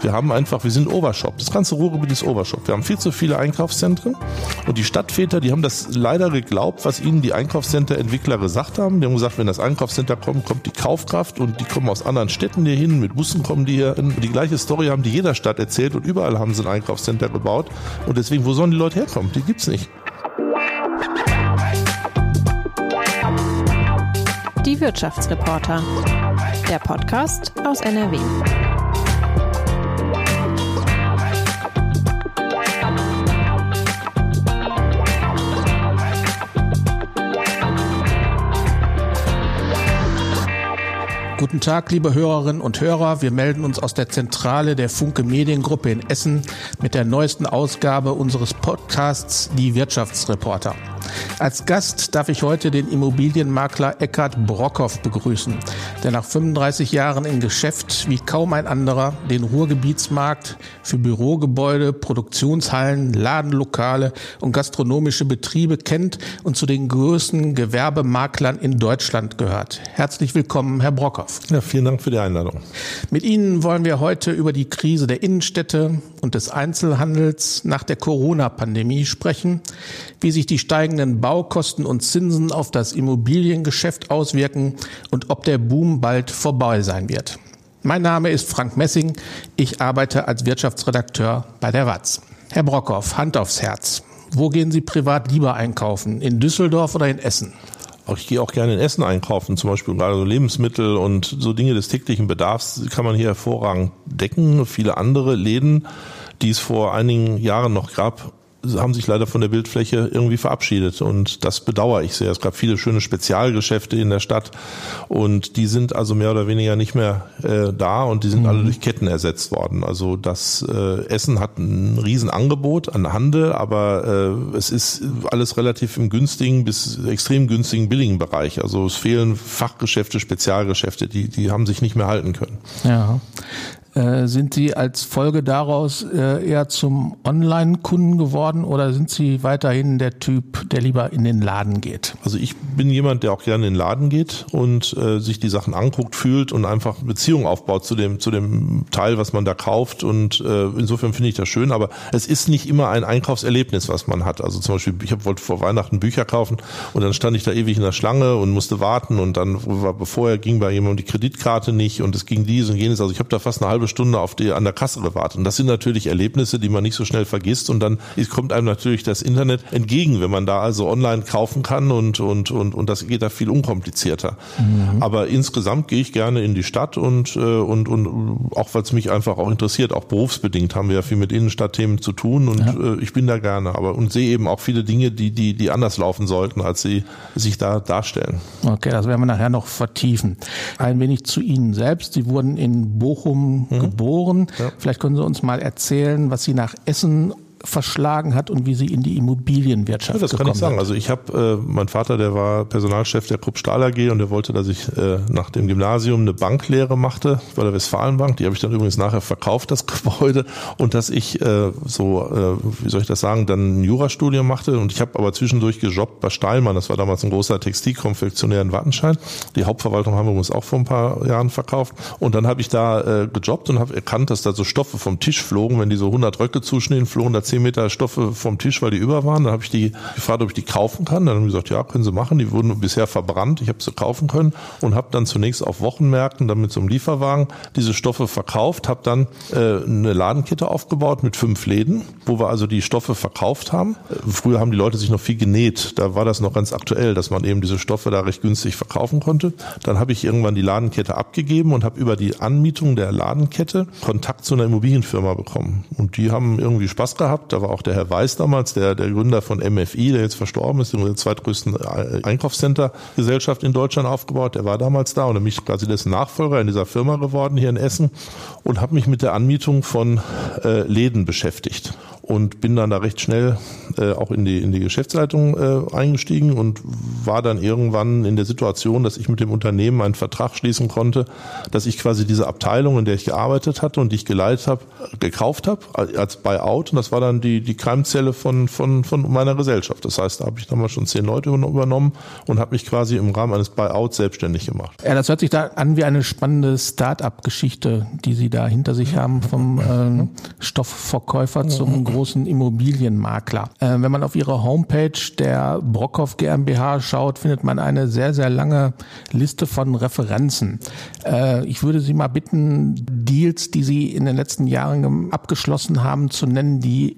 Wir haben einfach, wir sind Overshop. Das ganze Ruhrgebiet ist Overshop. Wir haben viel zu viele Einkaufszentren und die Stadtväter, die haben das leider geglaubt, was ihnen die Einkaufscenter-Entwickler gesagt haben. Die haben gesagt, wenn das Einkaufscenter kommt, kommt die Kaufkraft und die kommen aus anderen Städten hier hin, mit Bussen kommen die hier hin. Die gleiche Story haben die jeder Stadt erzählt und überall haben sie ein Einkaufscenter gebaut. Und deswegen, wo sollen die Leute herkommen? Die gibt's nicht. Die Wirtschaftsreporter. Der Podcast aus NRW. Guten Tag, liebe Hörerinnen und Hörer. Wir melden uns aus der Zentrale der Funke Mediengruppe in Essen mit der neuesten Ausgabe unseres Podcasts Die Wirtschaftsreporter. Als Gast darf ich heute den Immobilienmakler Eckhard Brockhoff begrüßen, der nach 35 Jahren im Geschäft wie kaum ein anderer den Ruhrgebietsmarkt für Bürogebäude, Produktionshallen, Ladenlokale und gastronomische Betriebe kennt und zu den größten Gewerbemaklern in Deutschland gehört. Herzlich willkommen, Herr Brockhoff. Ja, vielen Dank für die Einladung. Mit Ihnen wollen wir heute über die Krise der Innenstädte und des Einzelhandels nach der Corona-Pandemie sprechen, wie sich die steigenden Baukosten und Zinsen auf das Immobiliengeschäft auswirken und ob der Boom bald vorbei sein wird. Mein Name ist Frank Messing. Ich arbeite als Wirtschaftsredakteur bei der WAZ. Herr Brockhoff, Hand aufs Herz. Wo gehen Sie privat lieber einkaufen? In Düsseldorf oder in Essen? Ich gehe auch gerne in Essen einkaufen, zum Beispiel gerade so Lebensmittel und so Dinge des täglichen Bedarfs kann man hier hervorragend decken. Viele andere Läden, die es vor einigen Jahren noch gab, haben sich leider von der Bildfläche irgendwie verabschiedet und das bedauere ich sehr. Es gab viele schöne Spezialgeschäfte in der Stadt und die sind also mehr oder weniger nicht mehr äh, da und die sind mhm. alle durch Ketten ersetzt worden. Also das äh, Essen hat ein Riesenangebot an Handel, aber äh, es ist alles relativ im günstigen bis extrem günstigen billigen Bereich. Also es fehlen Fachgeschäfte, Spezialgeschäfte, die die haben sich nicht mehr halten können. Ja. Äh, sind Sie als Folge daraus äh, eher zum Online-Kunden geworden oder sind Sie weiterhin der Typ, der lieber in den Laden geht? Also ich bin jemand, der auch gerne in den Laden geht und äh, sich die Sachen anguckt, fühlt und einfach Beziehungen aufbaut zu dem, zu dem Teil, was man da kauft. Und äh, insofern finde ich das schön. Aber es ist nicht immer ein Einkaufserlebnis, was man hat. Also zum Beispiel, ich wollte vor Weihnachten Bücher kaufen und dann stand ich da ewig in der Schlange und musste warten und dann war bevor er ging bei jemandem die Kreditkarte nicht und es ging dies und jenes. Also ich habe da fast eine halbe Stunde auf die, an der Kasse gewartet. Und das sind natürlich Erlebnisse, die man nicht so schnell vergisst. Und dann kommt einem natürlich das Internet entgegen, wenn man da also online kaufen kann und, und, und, und das geht da viel unkomplizierter. Mhm. Aber insgesamt gehe ich gerne in die Stadt und, äh, und, und auch weil es mich einfach auch interessiert, auch berufsbedingt haben wir ja viel mit Innenstadtthemen zu tun und ja. Äh, ich bin da gerne. Aber und sehe eben auch viele Dinge, die, die, die anders laufen sollten, als sie sich da darstellen. Okay, das werden wir nachher noch vertiefen. Ein wenig zu Ihnen selbst. Sie wurden in Bochum mhm. geboren. Ja. Vielleicht können Sie uns mal erzählen, was Sie nach Essen verschlagen hat und wie sie in die Immobilienwirtschaft ja, das kann ich sagen. Hat. Also ich habe, äh, mein Vater, der war Personalchef der Krupp Stahl AG und der wollte, dass ich äh, nach dem Gymnasium eine Banklehre machte bei der Westfalenbank. Die habe ich dann übrigens nachher verkauft, das Gebäude. Und dass ich äh, so, äh, wie soll ich das sagen, dann ein Jurastudium machte. Und ich habe aber zwischendurch gejobbt bei Steilmann. Das war damals ein großer Textilkonfektionär in Wattenschein. Die Hauptverwaltung haben wir uns auch vor ein paar Jahren verkauft. Und dann habe ich da äh, gejobbt und habe erkannt, dass da so Stoffe vom Tisch flogen. Wenn die so 100 Röcke zuschnitten, flogen da 10 Meter Stoffe vom Tisch, weil die über waren. Dann habe ich die gefragt, ob ich die kaufen kann. Dann haben die gesagt, ja, können Sie machen. Die wurden bisher verbrannt. Ich habe sie kaufen können und habe dann zunächst auf Wochenmärkten dann mit so einem Lieferwagen diese Stoffe verkauft, habe dann äh, eine Ladenkette aufgebaut mit fünf Läden, wo wir also die Stoffe verkauft haben. Früher haben die Leute sich noch viel genäht. Da war das noch ganz aktuell, dass man eben diese Stoffe da recht günstig verkaufen konnte. Dann habe ich irgendwann die Ladenkette abgegeben und habe über die Anmietung der Ladenkette Kontakt zu einer Immobilienfirma bekommen. Und die haben irgendwie Spaß gehabt gehabt. Da war auch der Herr Weiß damals, der, der Gründer von MFI, der jetzt verstorben ist, der zweitgrößten Einkaufscenter-Gesellschaft in Deutschland aufgebaut. Der war damals da und er mich quasi dessen Nachfolger in dieser Firma geworden hier in Essen und habe mich mit der Anmietung von äh, Läden beschäftigt. und bin dann da recht schnell äh, auch in die, in die Geschäftsleitung äh, eingestiegen und war dann irgendwann in der Situation, dass ich mit dem Unternehmen einen Vertrag schließen konnte, dass ich quasi diese Abteilung, in der ich gearbeitet hatte und die ich geleitet habe, gekauft habe als Buyout und das war dann die, die Keimzelle von, von, von meiner Gesellschaft. Das heißt, da habe ich damals schon zehn Leute übernommen und habe mich quasi im Rahmen eines Buyouts selbstständig gemacht. Ja, das hört sich da an wie eine spannende Start-up-Geschichte, die Sie da hinter sich haben, vom äh, Stoffverkäufer zum großen Immobilienmakler. Äh, wenn man auf Ihre Homepage der Brockhoff GmbH schaut, findet man eine sehr, sehr lange Liste von Referenzen. Äh, ich würde Sie mal bitten, Deals, die Sie in den letzten Jahren abgeschlossen haben, zu nennen, die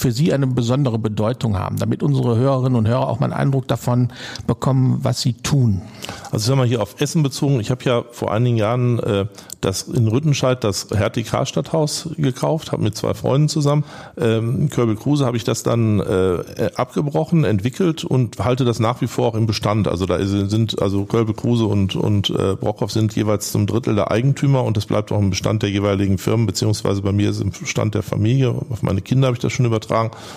für Sie eine besondere Bedeutung haben, damit unsere Hörerinnen und Hörer auch mal einen Eindruck davon bekommen, was Sie tun. Also ich sag mal hier auf Essen bezogen, ich habe ja vor einigen Jahren äh, das in Rüttenscheid das Hertie-Karstadt-Haus gekauft, habe mit zwei Freunden zusammen. Ähm, Körbel Kruse habe ich das dann äh, abgebrochen, entwickelt und halte das nach wie vor auch im Bestand. Also da sind also Körbel Kruse und und äh, Brockhoff sind jeweils zum Drittel der Eigentümer und das bleibt auch im Bestand der jeweiligen Firmen beziehungsweise bei mir ist im Bestand der Familie. Auf meine Kinder habe ich das schon übertragen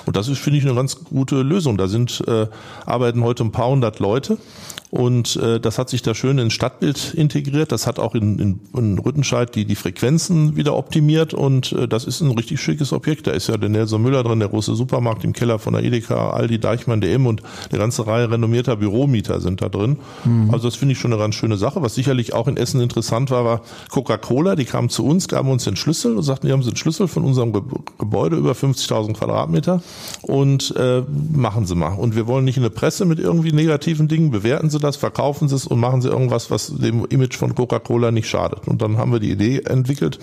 und das ist finde ich eine ganz gute Lösung. Da sind äh, arbeiten heute ein paar hundert Leute und äh, das hat sich da schön ins Stadtbild integriert. Das hat auch in, in, in Rüttenscheid die, die Frequenzen wieder optimiert und äh, das ist ein richtig schickes Objekt. Da ist ja der Nelson Müller drin, der große Supermarkt im Keller von der Edeka, Aldi, Deichmann, DM und eine ganze Reihe renommierter Büromieter sind da drin. Mhm. Also das finde ich schon eine ganz schöne Sache. Was sicherlich auch in Essen interessant war, war Coca-Cola. Die kamen zu uns, gaben uns den Schlüssel und sagten, die haben den Schlüssel von unserem Ge Gebäude über 50.000 Quadratmeter und äh, machen Sie mal. Und wir wollen nicht in der Presse mit irgendwie negativen Dingen, bewerten Sie das, verkaufen sie es und machen sie irgendwas, was dem Image von Coca-Cola nicht schadet. Und dann haben wir die Idee entwickelt,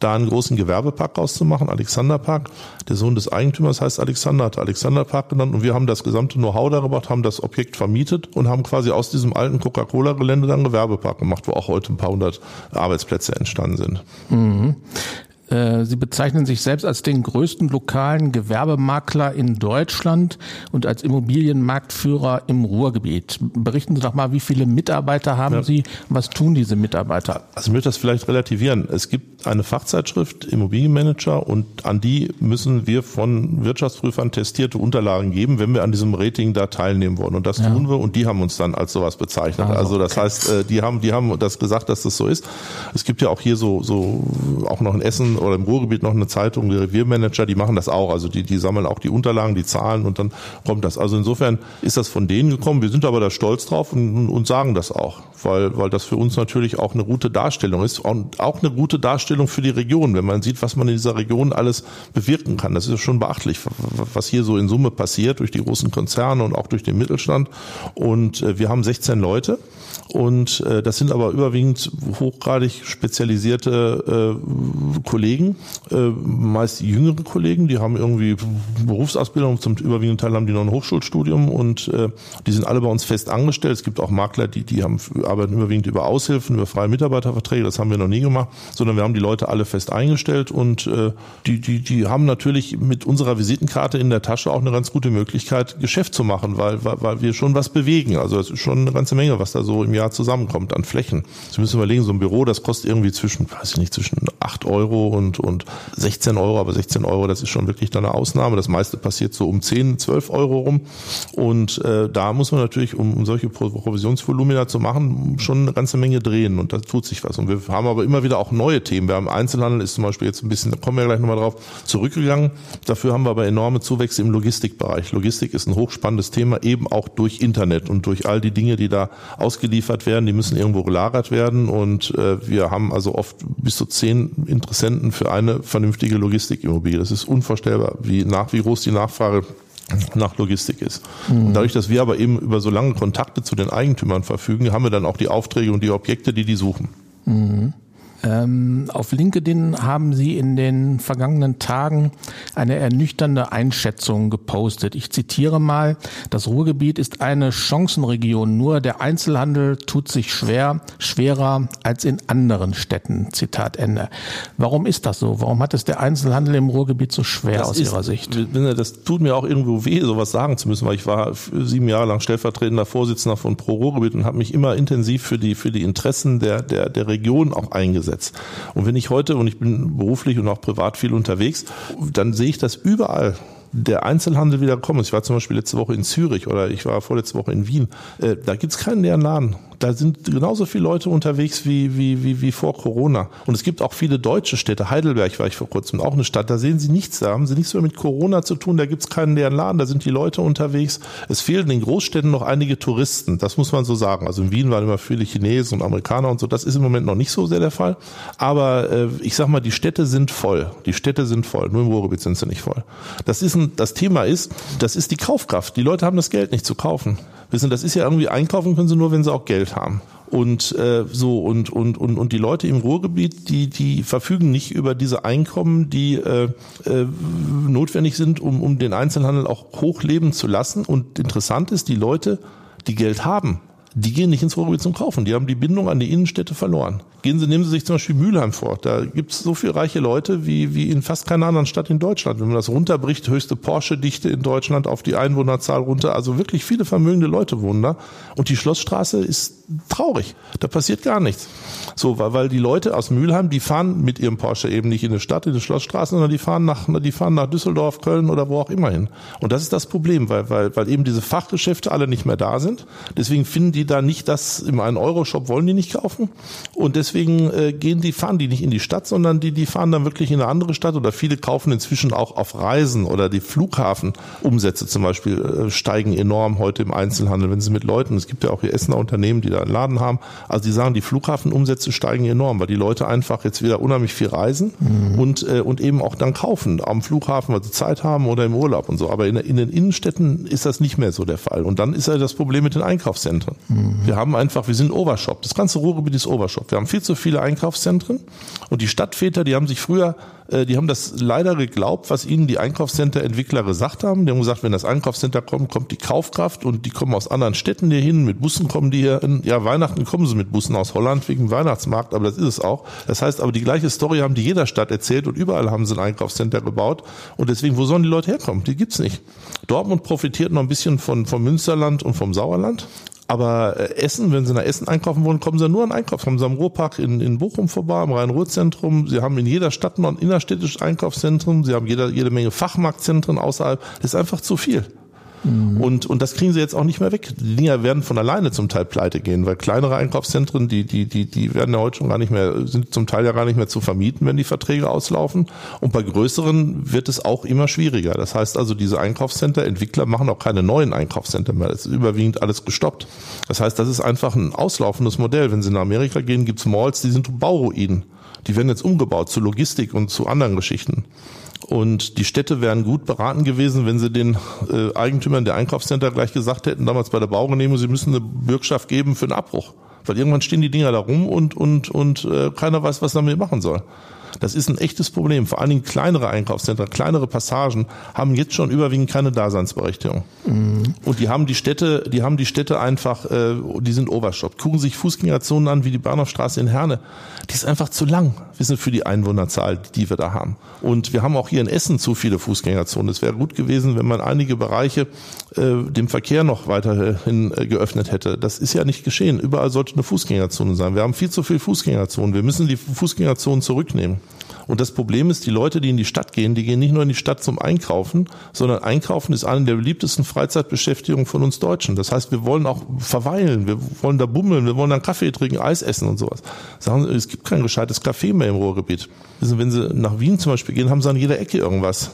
da einen großen Gewerbepark rauszumachen, Alexanderpark. Der Sohn des Eigentümers heißt Alexander, hat Alexanderpark genannt und wir haben das gesamte Know-how darüber gebracht, haben das Objekt vermietet und haben quasi aus diesem alten Coca-Cola-Gelände dann einen Gewerbepark gemacht, wo auch heute ein paar hundert Arbeitsplätze entstanden sind. Mhm. Äh, Sie bezeichnen sich selbst als den größten lokalen Gewerbemakler in Deutschland und als Immobilienmarktführer im Ruhrgebiet. Berichten Sie doch mal, wie viele Mitarbeiter haben ja. Sie? Was tun diese Mitarbeiter? Also ich möchte das vielleicht relativieren. Es gibt eine Fachzeitschrift Immobilienmanager und an die müssen wir von Wirtschaftsprüfern testierte Unterlagen geben, wenn wir an diesem Rating da teilnehmen wollen. Und das ja. tun wir und die haben uns dann als sowas bezeichnet. Also, also das okay. heißt, äh, die haben, die haben das gesagt, dass das so ist. Es gibt ja auch hier so, so auch noch in Essen oder im Ruhrgebiet noch eine Zeitung, die Reviermanager, die machen das auch. Also die, die sammeln auch die Unterlagen, die Zahlen und dann kommt das. Also insofern ist das von denen gekommen. Wir sind aber da stolz drauf und, und sagen das auch, weil, weil das für uns natürlich auch eine gute Darstellung ist und auch eine gute Darstellung für die Region, wenn man sieht, was man in dieser Region alles bewirken kann. Das ist schon beachtlich, was hier so in Summe passiert durch die großen Konzerne und auch durch den Mittelstand. Und äh, wir haben 16 Leute und äh, das sind aber überwiegend hochgradig spezialisierte äh, Kollegen, äh, meist jüngere Kollegen, die haben irgendwie Berufsausbildung, zum überwiegenden Teil haben die noch ein Hochschulstudium und äh, die sind alle bei uns fest angestellt. Es gibt auch Makler, die, die haben, arbeiten überwiegend über Aushilfen, über freie Mitarbeiterverträge, das haben wir noch nie gemacht, sondern wir haben die Leute alle fest eingestellt und äh, die, die, die haben natürlich mit unserer Visitenkarte in der Tasche auch eine ganz gute Möglichkeit, Geschäft zu machen, weil, weil, weil wir schon was bewegen. Also es ist schon eine ganze Menge, was da so im Jahr zusammenkommt an Flächen. Sie müssen überlegen, so ein Büro, das kostet irgendwie zwischen, weiß ich nicht, zwischen acht Euro und, und 16 Euro, aber 16 Euro, das ist schon wirklich dann eine Ausnahme. Das meiste passiert so um 10, 12 Euro rum. Und äh, da muss man natürlich, um, um solche Provisionsvolumina zu machen, schon eine ganze Menge drehen und da tut sich was. Und wir haben aber immer wieder auch neue Themen. Wir haben Einzelhandel, ist zum Beispiel jetzt ein bisschen, da kommen wir gleich nochmal drauf, zurückgegangen. Dafür haben wir aber enorme Zuwächse im Logistikbereich. Logistik ist ein hochspannendes Thema, eben auch durch Internet und durch all die Dinge, die da ausgeliefert geliefert werden, die müssen irgendwo gelagert werden und äh, wir haben also oft bis zu zehn Interessenten für eine vernünftige Logistikimmobilie. Das ist unvorstellbar, wie nach wie groß die Nachfrage nach Logistik ist. Mhm. Und dadurch, dass wir aber eben über so lange Kontakte zu den Eigentümern verfügen, haben wir dann auch die Aufträge und die Objekte, die die suchen. Mhm. Ähm, auf LinkedIn haben Sie in den vergangenen Tagen eine ernüchternde Einschätzung gepostet. Ich zitiere mal, das Ruhrgebiet ist eine Chancenregion, nur der Einzelhandel tut sich schwer, schwerer als in anderen Städten. Zitat Ende. Warum ist das so? Warum hat es der Einzelhandel im Ruhrgebiet so schwer das aus ist, Ihrer Sicht? Das tut mir auch irgendwo weh, sowas sagen zu müssen, weil ich war sieben Jahre lang stellvertretender Vorsitzender von Pro Ruhrgebiet und habe mich immer intensiv für die, für die Interessen der, der, der Region auch eingesetzt umgesetzt. Und wenn ich heute, und ich bin beruflich und auch privat viel unterwegs, dann sehe ich das überall der Einzelhandel wieder kommt. Ich war zum Beispiel letzte Woche in Zürich oder ich war vorletzte Woche in Wien. Äh, da gibt's keinen leeren Laden. Da sind genauso viele Leute unterwegs wie, wie, wie, wie vor Corona. Und es gibt auch viele deutsche Städte. Heidelberg war ich vor kurzem auch eine Stadt. Da sehen Sie nichts. Da haben Sie nichts mehr mit Corona zu tun. Da gibt's keinen leeren Laden. Da sind die Leute unterwegs. Es fehlen in Großstädten noch einige Touristen. Das muss man so sagen. Also in Wien waren immer viele Chinesen und Amerikaner und so. Das ist im Moment noch nicht so sehr der Fall. Aber äh, ich sag mal, die Städte sind voll. Die Städte sind voll. Nur im Ruhrgebiet sind sie nicht voll. Das ist ein, das Thema ist, das ist die Kaufkraft. Die Leute haben das Geld nicht zu kaufen. Wissen, das ist ja irgendwie einkaufen können sie nur, wenn sie auch Geld haben. Und äh, so und und und und die Leute im Ruhrgebiet, die die verfügen nicht über diese Einkommen, die äh, äh, notwendig sind, um um den Einzelhandel auch hochleben zu lassen. Und interessant ist, die Leute, die Geld haben, die gehen nicht ins Ruhrgebiet zum Kaufen. Die haben die Bindung an die Innenstädte verloren. Gehen Sie, nehmen Sie sich zum Beispiel Mülheim vor. Da gibt es so viele reiche Leute wie, wie in fast keiner anderen Stadt in Deutschland. Wenn man das runterbricht, höchste Porsche-Dichte in Deutschland auf die Einwohnerzahl runter. Also wirklich viele vermögende Leute wohnen da. Und die Schlossstraße ist traurig. Da passiert gar nichts. So, weil, weil die Leute aus Mülheim, die fahren mit ihrem Porsche eben nicht in eine Stadt, in eine Schlossstraße, sondern die fahren nach, die fahren nach Düsseldorf, Köln oder wo auch immer hin. Und das ist das Problem, weil, weil, weil eben diese Fachgeschäfte alle nicht mehr da sind. Deswegen finden die da nicht das, im einen Euro-Shop wollen die nicht kaufen. Und deswegen äh, gehen die, fahren die nicht in die Stadt, sondern die, die fahren dann wirklich in eine andere Stadt oder viele kaufen inzwischen auch auf Reisen oder die Flughafenumsätze zum Beispiel äh, steigen enorm heute im Einzelhandel, wenn sie mit Leuten, es gibt ja auch hier Essener Unternehmen, die da einen Laden haben. Also die sagen, die Flughafenumsätze steigen enorm, weil die Leute einfach jetzt wieder unheimlich viel reisen mhm. und, äh, und eben auch dann kaufen am Flughafen, weil sie Zeit haben oder im Urlaub und so. Aber in, in den Innenstädten ist das nicht mehr so der Fall. Und dann ist ja das Problem mit den Einkaufszentren. Mhm. Wir haben einfach, wir sind Overshop. Das ganze Ruhrgebiet ist Overshop. Wir haben viel zu viele Einkaufszentren und die Stadtväter, die haben sich früher äh, die haben das leider geglaubt, was ihnen die Einkaufscenter-Entwickler gesagt haben. Die haben gesagt, wenn das Einkaufscenter kommt, kommt die Kaufkraft und die kommen aus anderen Städten hier hin. Mit Bussen kommen die hier hin. Ja, Weihnachten kommen sie mit Bussen aus Holland wegen Weihnachtsmarkt, aber das ist es auch. Das heißt aber, die gleiche Story haben die jeder Stadt erzählt und überall haben sie ein Einkaufscenter gebaut. Und deswegen, wo sollen die Leute herkommen? Die gibt's nicht. Dortmund profitiert noch ein bisschen von, vom Münsterland und vom Sauerland. Aber äh, Essen, wenn Sie nach Essen einkaufen wollen, kommen Sie nur an Einkauf. Haben Sie am Ruhrpark in, in Bochum vorbei, am Rhein-Ruhr-Zentrum. Sie haben in jeder Stadt noch ein innerstädtisches Einkaufszentrum. Sie haben jede, jede Menge Fachmarktzentren außerhalb. Das ist einfach zu viel. Mhm. Und, und das kriegen sie jetzt auch nicht mehr weg. Die Dinger werden von alleine zum Teil pleite gehen, weil kleinere Einkaufszentren, die, die, die, die werden ja heute schon gar nicht mehr, sind zum Teil ja gar nicht mehr zu vermieten, wenn die Verträge auslaufen. Und bei größeren wird es auch immer schwieriger. Das heißt also, diese Einkaufscenter, Entwickler machen auch keine neuen Einkaufscenter mehr. Es ist überwiegend alles gestoppt. Das heißt, das ist einfach ein auslaufendes Modell. Wenn Sie nach Amerika gehen, gibt's Malls, die sind Bauruinen. Die werden jetzt umgebaut zu Logistik und zu anderen Geschichten. Und die Städte wären gut beraten gewesen, wenn sie den äh, Eigentümern der Einkaufscenter gleich gesagt hätten, damals bei der Baugenehmigung, sie müssen eine Bürgschaft geben für einen Abbruch. Weil irgendwann stehen die Dinger da rum und, und, und äh, keiner weiß, was damit machen soll. Das ist ein echtes Problem. Vor allen Dingen kleinere Einkaufszentren, kleinere Passagen haben jetzt schon überwiegend keine Daseinsberechtigung. Mhm. Und die haben die Städte, die haben die Städte einfach, äh, die sind overshot. Gucken sich Fußgängerzonen an wie die Bahnhofstraße in Herne. Die ist einfach zu lang, wissen für die Einwohnerzahl, die wir da haben. Und wir haben auch hier in Essen zu viele Fußgängerzonen. Es wäre gut gewesen, wenn man einige Bereiche äh, dem Verkehr noch weiterhin äh, geöffnet hätte. Das ist ja nicht geschehen. Überall sollte eine Fußgängerzone sein. Wir haben viel zu viel Fußgängerzonen. Wir müssen die Fußgängerzonen zurücknehmen. Und das Problem ist, die Leute, die in die Stadt gehen, die gehen nicht nur in die Stadt zum Einkaufen, sondern Einkaufen ist eine der beliebtesten Freizeitbeschäftigungen von uns Deutschen. Das heißt, wir wollen auch verweilen, wir wollen da bummeln, wir wollen dann Kaffee trinken, Eis essen und sowas. Sagen, es gibt kein gescheites Café mehr im Ruhrgebiet. Wenn Sie nach Wien zum Beispiel gehen, haben Sie an jeder Ecke irgendwas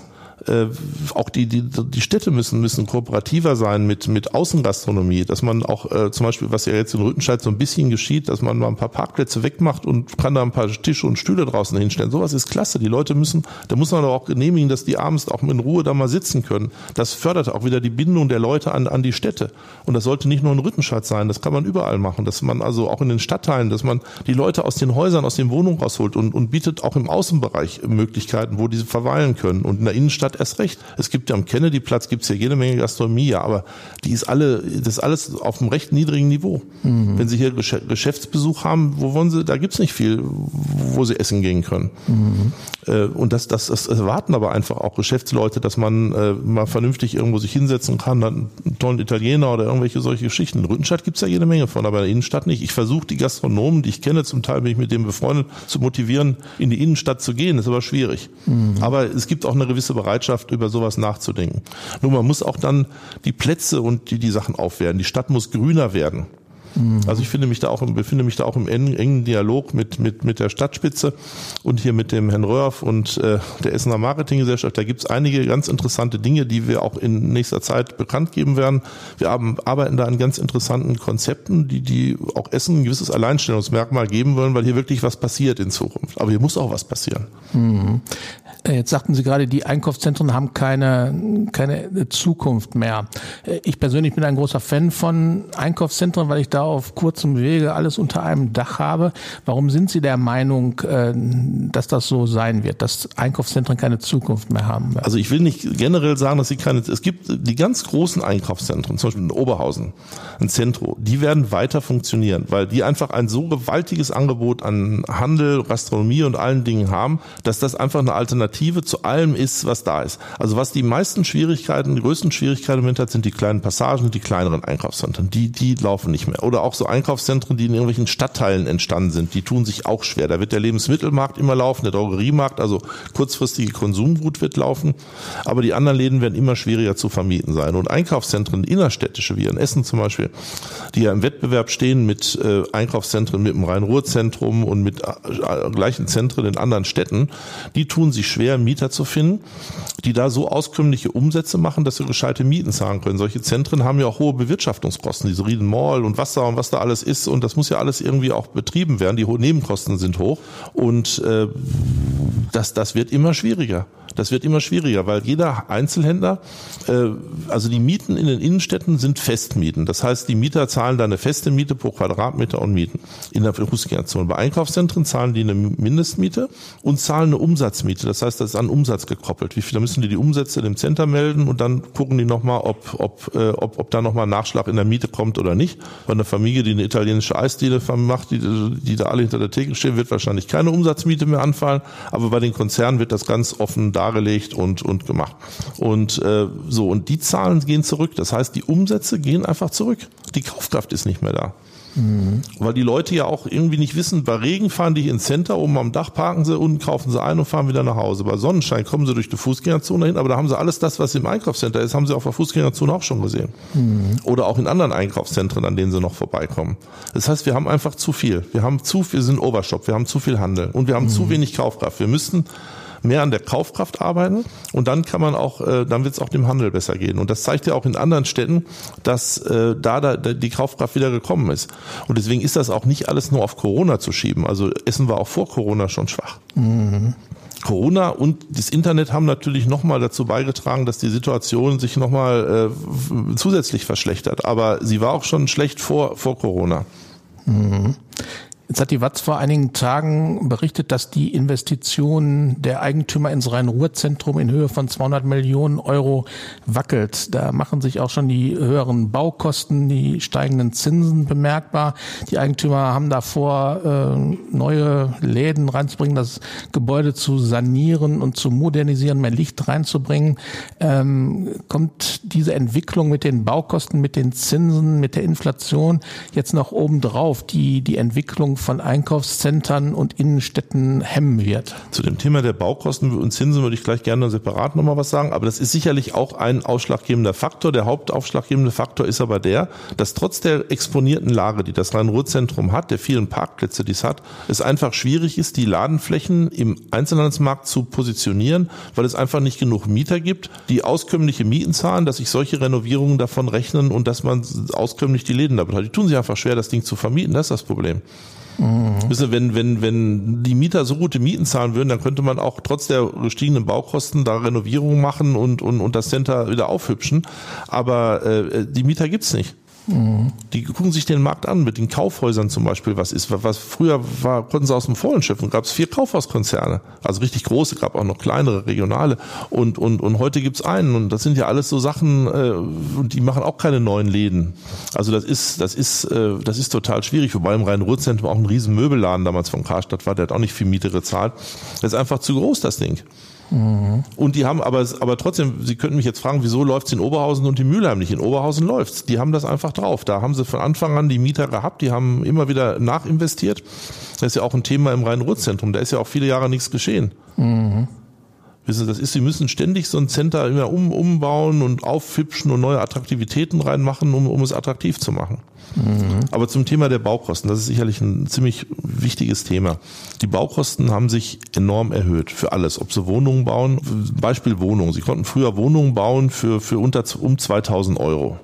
äh, auch die, die, die Städte müssen, müssen kooperativer sein mit, mit Außengastronomie, dass man auch äh, zum Beispiel, was ja jetzt in Rüttenscheid so ein bisschen geschieht, dass man mal ein paar Parkplätze wegmacht und kann da ein paar Tische und Stühle draußen hinstellen. Sowas ist klasse. Die Leute müssen, da muss man aber auch genehmigen, dass die abends auch in Ruhe da mal sitzen können. Das fördert auch wieder die Bindung der Leute an, an die Städte. Und das sollte nicht nur in Rüttenscheid sein, das kann man überall machen, dass man also auch in den Stadtteilen, dass man die Leute aus den Häusern, aus den Wohnungen rausholt und, und bietet auch im Außenbereich Möglichkeiten, wo diese verweilen können. Und in der Innenstadt Stadt erst recht. Es gibt ja am Kennedy-Platz gibt's ja jede Menge Gastronomie, ja, aber die ist alle, das ist alles auf einem recht niedrigen Niveau. Mhm. Wenn Sie hier Geschäftsbesuch haben, wo wollen Sie, da gibt's nicht viel, wo Sie essen gehen können. Mhm. Und das, das, das erwarten aber einfach auch Geschäftsleute, dass man äh, mal vernünftig irgendwo sich hinsetzen kann, dann einen tollen Italiener oder irgendwelche solche Geschichten. In Rüttenstadt gibt's ja jede Menge von, aber in der Innenstadt nicht. Ich versuche die Gastronomen, die ich kenne, zum Teil bin ich mit denen befreundet, zu motivieren, in die Innenstadt zu gehen. Das ist aber schwierig. Mhm. Aber es gibt auch eine gewisse Bereitschaft, Bereitschaft, über sowas nachzudenken. Nur man muss auch dann die Plätze und die, die Sachen aufwerten. Die Stadt muss grüner werden. Also ich finde mich da auch, befinde mich da auch im engen Dialog mit, mit, mit der Stadtspitze und hier mit dem Herrn Röhrf und äh, der Essener Marketinggesellschaft. Da gibt es einige ganz interessante Dinge, die wir auch in nächster Zeit bekannt geben werden. Wir haben, arbeiten da an ganz interessanten Konzepten, die, die auch Essen ein gewisses Alleinstellungsmerkmal geben wollen, weil hier wirklich was passiert in Zukunft. Aber hier muss auch was passieren. Mhm. Äh, jetzt sagten Sie gerade, die Einkaufszentren haben keine, keine Zukunft mehr. Äh, ich persönlich bin ein großer Fan von Einkaufszentren, weil ich da auf kurzem Wege alles unter einem Dach habe. Warum sind Sie der Meinung, äh, dass das so sein wird, dass Einkaufszentren keine Zukunft mehr haben? Also ich will nicht generell sagen, dass sie keine, es gibt die ganz großen Einkaufszentren, zum Beispiel in Oberhausen, ein Zentro, die werden weiter funktionieren, weil die einfach ein so gewaltiges Angebot an Handel, Gastronomie und allen Dingen haben, dass das einfach eine Alternative Alternative zu allem ist, was da ist. Also was die meisten Schwierigkeiten, die größten Schwierigkeiten im Moment hat, sind die kleinen Passagen, die kleineren Einkaufszentren. Die, die laufen nicht mehr. Oder auch so Einkaufszentren, die in irgendwelchen Stadtteilen entstanden sind, die tun sich auch schwer. Da wird der Lebensmittelmarkt immer laufen, der Drogeriemarkt, also kurzfristige Konsumgut wird laufen. Aber die anderen Läden werden immer schwieriger zu vermieten sein. Und Einkaufszentren, innerstädtische, wie in Essen zum Beispiel, die ja im Wettbewerb stehen mit äh, Einkaufszentren, mit dem Rhein-Ruhr-Zentrum und mit äh, gleichen Zentren in anderen Städten, die tun sich schwer schwer, Mieter zu finden, die da so auskömmliche Umsätze machen, dass sie gescheite Mieten zahlen können. Solche Zentren haben ja auch hohe Bewirtschaftungskosten, diese Rieden Mall und Wasser und was da alles ist. Und das muss ja alles irgendwie auch betrieben werden. Die Nebenkosten sind hoch. Und äh, das, das wird immer schwieriger. Das wird immer schwieriger, weil jeder Einzelhändler, äh, also die Mieten in den Innenstädten sind Festmieten. Das heißt, die Mieter zahlen da eine feste Miete pro Quadratmeter und Mieten in der Fußgängerzone. Bei Einkaufszentren zahlen die eine Mindestmiete und zahlen eine Umsatzmiete. Das heißt, das ist an Umsatz gekoppelt. Wie viel, da müssen die die Umsätze dem Center melden und dann gucken die nochmal, ob, ob, äh, ob, ob da nochmal ein Nachschlag in der Miete kommt oder nicht. Bei einer Familie, die eine italienische Eisdiele macht, die, die da alle hinter der Theke stehen, wird wahrscheinlich keine Umsatzmiete mehr anfallen. Aber bei den Konzernen wird das ganz offen dargelegt und, und gemacht. Und äh, so, und die Zahlen gehen zurück. Das heißt, die Umsätze gehen einfach zurück. Die Kaufkraft ist nicht mehr da. Mhm. Weil die Leute ja auch irgendwie nicht wissen, bei Regen fahren die ins Center, oben am Dach parken sie, unten kaufen sie ein und fahren wieder nach Hause. Bei Sonnenschein kommen sie durch die Fußgängerzone hin, aber da haben sie alles das, was im Einkaufscenter ist, haben sie auf der Fußgängerzone auch schon gesehen. Mhm. Oder auch in anderen Einkaufszentren, an denen sie noch vorbeikommen. Das heißt, wir haben einfach zu viel. Wir haben zu viel, wir sind Overshop, wir haben zu viel Handel und wir haben mhm. zu wenig Kaufkraft. Wir müssten mehr an der Kaufkraft arbeiten und dann kann man auch, äh, dann wird es auch dem Handel besser gehen. Und das zeigt ja auch in anderen Städten, dass äh, da, da die Kaufkraft wieder gekommen ist. Und deswegen ist das auch nicht alles nur auf Corona zu schieben. Also Essen war auch vor Corona schon schwach. Mhm. Corona und das Internet haben natürlich nochmal dazu beigetragen, dass die Situation sich nochmal äh, zusätzlich verschlechtert. Aber sie war auch schon schlecht vor, vor Corona. Mhm. Jetzt hat die Watz vor einigen Tagen berichtet, dass die Investition der Eigentümer ins Rhein-Ruhr-Zentrum in Höhe von 200 Millionen Euro wackelt. Da machen sich auch schon die höheren Baukosten, die steigenden Zinsen bemerkbar. Die Eigentümer haben davor, äh, neue Läden reinzubringen, das Gebäude zu sanieren und zu modernisieren, mehr Licht reinzubringen. Ähm, kommt diese Entwicklung mit den Baukosten, mit den Zinsen, mit der Inflation jetzt noch obendrauf, die die Entwicklung von Einkaufszentren und Innenstädten hemmen wird. Zu dem Thema der Baukosten und Zinsen würde ich gleich gerne separat nochmal was sagen, aber das ist sicherlich auch ein ausschlaggebender Faktor. Der hauptausschlaggebende Faktor ist aber der, dass trotz der exponierten Lage, die das Rhein-Ruhr-Zentrum hat, der vielen Parkplätze, die es hat, es einfach schwierig ist, die Ladenflächen im Einzelhandelsmarkt zu positionieren, weil es einfach nicht genug Mieter gibt, die auskömmliche Mieten zahlen, dass sich solche Renovierungen davon rechnen und dass man auskömmlich die Läden da betreibt. Die tun sich einfach schwer, das Ding zu vermieten. Das ist das Problem. Mhm. Wenn, wenn, wenn die Mieter so gute Mieten zahlen würden, dann könnte man auch trotz der gestiegenen Baukosten da Renovierungen machen und, und, und das Center wieder aufhübschen. Aber äh, die Mieter gibt's nicht. Die gucken sich den Markt an, mit den Kaufhäusern zum Beispiel, was ist. Was früher war, konnten sie aus dem Vollen schöpfen, gab es vier Kaufhauskonzerne, also richtig große, gab auch noch kleinere, regionale. Und, und, und heute gibt's einen. Und das sind ja alles so Sachen, äh, und die machen auch keine neuen Läden. Also das ist, das ist, äh, das ist total schwierig, wobei im Rhein-Ruhr-Zentrum auch ein riesen Möbelladen damals von Karstadt war, der hat auch nicht viel Miete gezahlt. Das ist einfach zu groß, das Ding. Und die haben aber, aber trotzdem, Sie könnten mich jetzt fragen, wieso läuft's in Oberhausen und in Mülheim nicht? In Oberhausen läuft's. Die haben das einfach drauf. Da haben sie von Anfang an die Mieter gehabt, die haben immer wieder nachinvestiert. Das ist ja auch ein Thema im Rhein-Ruhr-Zentrum. Da ist ja auch viele Jahre nichts geschehen. Mhm. Sie, das ist, Sie müssen ständig so ein Center immer um, umbauen und auffipschen und neue Attraktivitäten reinmachen, um, um es attraktiv zu machen. Mhm. Aber zum Thema der Baukosten, das ist sicherlich ein ziemlich wichtiges Thema. Die Baukosten haben sich enorm erhöht für alles, ob sie Wohnungen bauen. Beispiel Wohnungen. Sie konnten früher Wohnungen bauen für, für unter um 2000 Euro.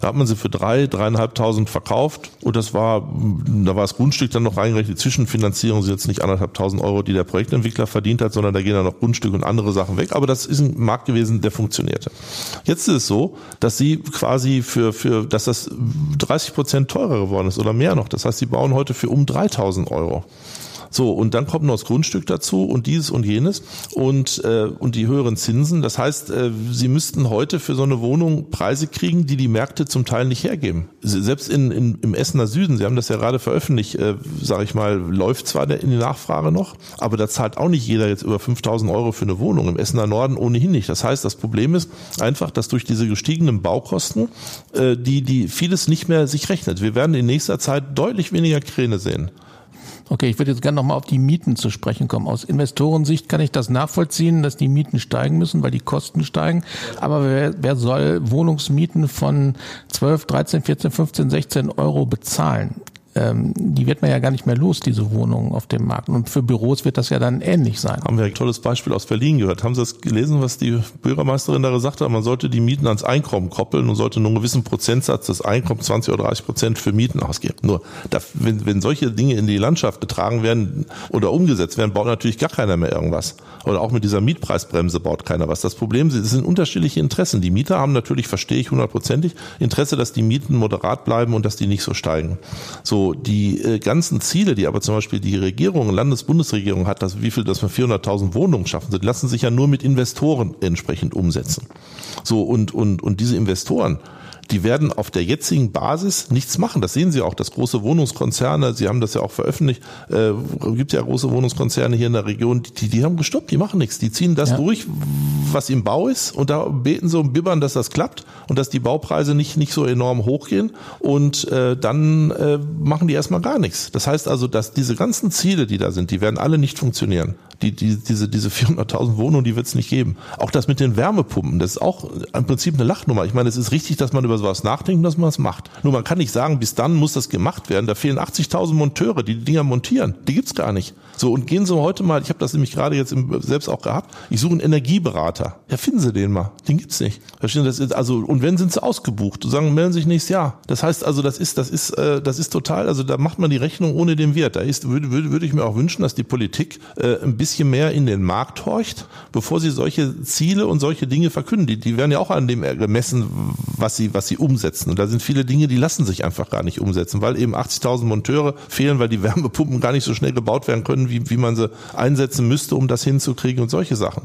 Da hat man sie für drei, dreieinhalbtausend verkauft und das war, da war das Grundstück dann noch reingerechnet. Zwischenfinanzierung sind jetzt nicht anderthalbtausend Euro, die der Projektentwickler verdient hat, sondern da gehen dann noch Grundstücke und andere Sachen weg. Aber das ist ein Markt gewesen, der funktionierte. Jetzt ist es so, dass sie quasi für, für, dass das 30 Prozent teurer geworden ist oder mehr noch. Das heißt, sie bauen heute für um 3000 Euro. So, und dann kommt noch das Grundstück dazu und dieses und jenes und, äh, und die höheren Zinsen. Das heißt, äh, Sie müssten heute für so eine Wohnung Preise kriegen, die die Märkte zum Teil nicht hergeben. Selbst in, in, im Essener Süden, Sie haben das ja gerade veröffentlicht, äh, sage ich mal, läuft zwar in die Nachfrage noch, aber da zahlt auch nicht jeder jetzt über 5000 Euro für eine Wohnung. Im Essener Norden ohnehin nicht. Das heißt, das Problem ist einfach, dass durch diese gestiegenen Baukosten äh, die, die vieles nicht mehr sich rechnet. Wir werden in nächster Zeit deutlich weniger Kräne sehen. Okay, ich würde jetzt gerne nochmal auf die Mieten zu sprechen kommen. Aus Investorensicht kann ich das nachvollziehen, dass die Mieten steigen müssen, weil die Kosten steigen. Aber wer, wer soll Wohnungsmieten von 12, 13, 14, 15, 16 Euro bezahlen? Ähm, die wird man ja gar nicht mehr los, diese Wohnungen auf dem Markt. Und für Büros wird das ja dann ähnlich sein. Haben wir ein tolles Beispiel aus Berlin gehört. Haben Sie das gelesen, was die Bürgermeisterin da gesagt hat? Man sollte die Mieten ans Einkommen koppeln und sollte nur einen gewissen Prozentsatz des Einkommens, 20 oder 30 Prozent, für Mieten ausgeben. Nur, da, wenn, wenn solche Dinge in die Landschaft getragen werden oder umgesetzt werden, baut natürlich gar keiner mehr irgendwas. Oder auch mit dieser Mietpreisbremse baut keiner was. Das Problem ist, es sind unterschiedliche Interessen. Die Mieter haben natürlich, verstehe ich hundertprozentig, Interesse, dass die Mieten moderat bleiben und dass die nicht so steigen. So, die äh, ganzen Ziele, die aber zum Beispiel die Regierung, Landesbundesregierung hat, dass wie viel, dass wir 400.000 Wohnungen schaffen, sind, lassen sich ja nur mit Investoren entsprechend umsetzen. So und und und diese Investoren die werden auf der jetzigen Basis nichts machen. Das sehen Sie auch, dass große Wohnungskonzerne, Sie haben das ja auch veröffentlicht, äh, gibt ja große Wohnungskonzerne hier in der Region, die, die haben gestoppt, die machen nichts. Die ziehen das ja. durch, was im Bau ist und da beten so und bibbern, dass das klappt und dass die Baupreise nicht, nicht so enorm hochgehen und äh, dann äh, machen die erstmal gar nichts. Das heißt also, dass diese ganzen Ziele, die da sind, die werden alle nicht funktionieren. Die, die, diese, diese 400.000 Wohnungen, die wird es nicht geben. Auch das mit den Wärmepumpen, das ist auch im Prinzip eine Lachnummer. Ich meine, es ist richtig, dass man über sowas nachdenkt und dass man es macht. Nur man kann nicht sagen, bis dann muss das gemacht werden. Da fehlen 80.000 Monteure, die die Dinger montieren. Die gibt's gar nicht. So, und gehen Sie heute mal, ich habe das nämlich gerade jetzt im, selbst auch gehabt, ich suche einen Energieberater. Ja, finden Sie den mal. Den gibt's nicht. Verstehen Sie, das ist, also, und wenn sind sie ausgebucht und sagen, melden Sie sich nächstes Jahr. Das heißt also, das ist, das ist, äh, das ist total, also da macht man die Rechnung ohne den Wert. Da ist, würde, würde, würde ich mir auch wünschen, dass die Politik äh, ein bisschen mehr in den Markt horcht, bevor sie solche Ziele und solche Dinge verkünden. Die, die werden ja auch an dem gemessen, was sie, was sie umsetzen. Und da sind viele Dinge, die lassen sich einfach gar nicht umsetzen, weil eben 80.000 Monteure fehlen, weil die Wärmepumpen gar nicht so schnell gebaut werden können, wie, wie man sie einsetzen müsste, um das hinzukriegen und solche Sachen.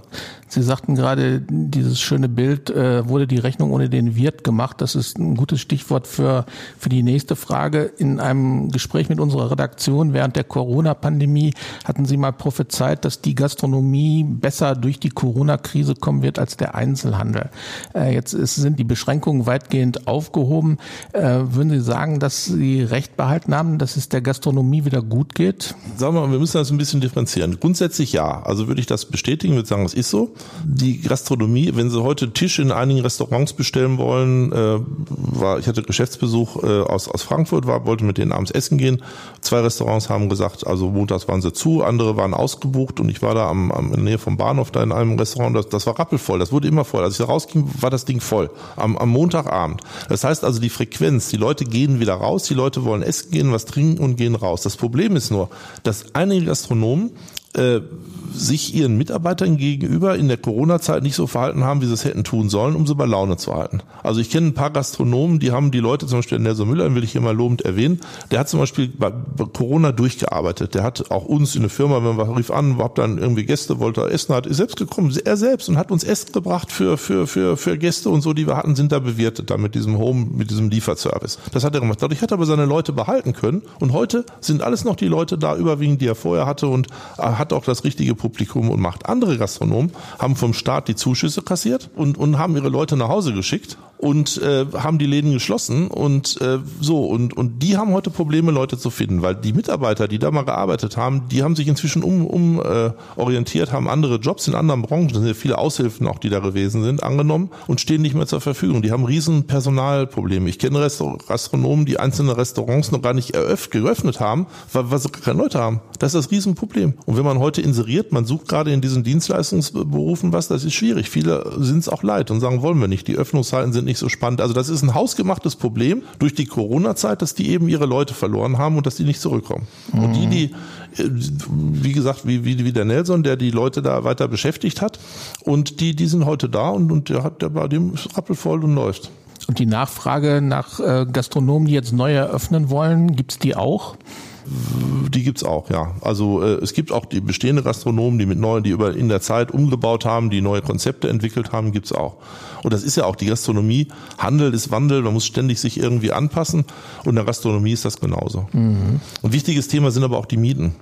Sie sagten gerade, dieses schöne Bild, äh, wurde die Rechnung ohne den Wirt gemacht. Das ist ein gutes Stichwort für, für die nächste Frage. In einem Gespräch mit unserer Redaktion während der Corona-Pandemie hatten Sie mal prophezeit, dass die Gastronomie besser durch die Corona-Krise kommen wird als der Einzelhandel. Äh, jetzt ist, sind die Beschränkungen weitgehend aufgehoben. Äh, würden Sie sagen, dass Sie recht behalten haben, dass es der Gastronomie wieder gut geht? Sagen wir mal, wir müssen das ein bisschen differenzieren. Grundsätzlich ja. Also würde ich das bestätigen, würde sagen, es ist so. Die Gastronomie, wenn Sie heute Tisch in einigen Restaurants bestellen wollen, äh, war, ich hatte Geschäftsbesuch äh, aus, aus Frankfurt, war, wollte mit denen abends essen gehen. Zwei Restaurants haben gesagt, also montags waren sie zu, andere waren ausgebucht und ich war da am, am in der Nähe vom Bahnhof da in einem Restaurant, das, das war rappelvoll, das wurde immer voll. Als ich da rausging, war das Ding voll. Am, am Montagabend. Das heißt also die Frequenz, die Leute gehen wieder raus, die Leute wollen essen gehen, was trinken und gehen raus. Das Problem ist nur, dass einige Gastronomen äh, sich ihren Mitarbeitern gegenüber in der Corona-Zeit nicht so verhalten haben, wie sie es hätten tun sollen, um sie bei Laune zu halten. Also ich kenne ein paar Gastronomen, die haben die Leute, zum Beispiel Nelson Müller, will ich hier mal lobend erwähnen, der hat zum Beispiel bei Corona durchgearbeitet. Der hat auch uns in der Firma, wenn wir rief an, habt dann irgendwie Gäste, wollte essen, hat ist selbst gekommen, er selbst und hat uns Essen gebracht für, für, für, für Gäste und so, die wir hatten, sind da bewirtet, da mit diesem Home, mit diesem Lieferservice. Das hat er gemacht. Dadurch hat er aber seine Leute behalten können und heute sind alles noch die Leute da überwiegend, die er vorher hatte und hat auch das richtige Publikum und macht. Andere Gastronomen haben vom Staat die Zuschüsse kassiert und, und haben ihre Leute nach Hause geschickt und äh, haben die Läden geschlossen und äh, so und und die haben heute Probleme Leute zu finden, weil die Mitarbeiter, die da mal gearbeitet haben, die haben sich inzwischen um, um äh, orientiert, haben andere Jobs in anderen Branchen, da sind ja viele Aushilfen auch, die da gewesen sind, angenommen und stehen nicht mehr zur Verfügung. Die haben riesen Personalprobleme. Ich kenne Gastronomen, die einzelne Restaurants noch gar nicht eröffnet, geöffnet haben, weil, weil sie keine Leute haben. Das ist das Riesenproblem. Und wenn man heute inseriert, man sucht gerade in diesen Dienstleistungsberufen was, das ist schwierig. Viele sind es auch leid und sagen, wollen wir nicht. Die Öffnungszeiten sind nicht so spannend. Also das ist ein hausgemachtes Problem durch die Corona-Zeit, dass die eben ihre Leute verloren haben und dass die nicht zurückkommen. Mhm. Und die, die, äh, wie gesagt, wie, wie, wie der Nelson, der die Leute da weiter beschäftigt hat, und die, die sind heute da und, und der hat, der bei dem ist rappelvoll und läuft. Und die Nachfrage nach äh, Gastronomen, die jetzt neu eröffnen wollen, gibt's die auch? Die gibt's auch, ja. Also äh, es gibt auch die bestehende Gastronomen, die mit neuen, die über in der Zeit umgebaut haben, die neue Konzepte entwickelt haben, gibt's auch. Und das ist ja auch die Gastronomie. Handel ist Wandel, man muss ständig sich irgendwie anpassen. Und in der Gastronomie ist das genauso. Mhm. Ein wichtiges Thema sind aber auch die Mieten.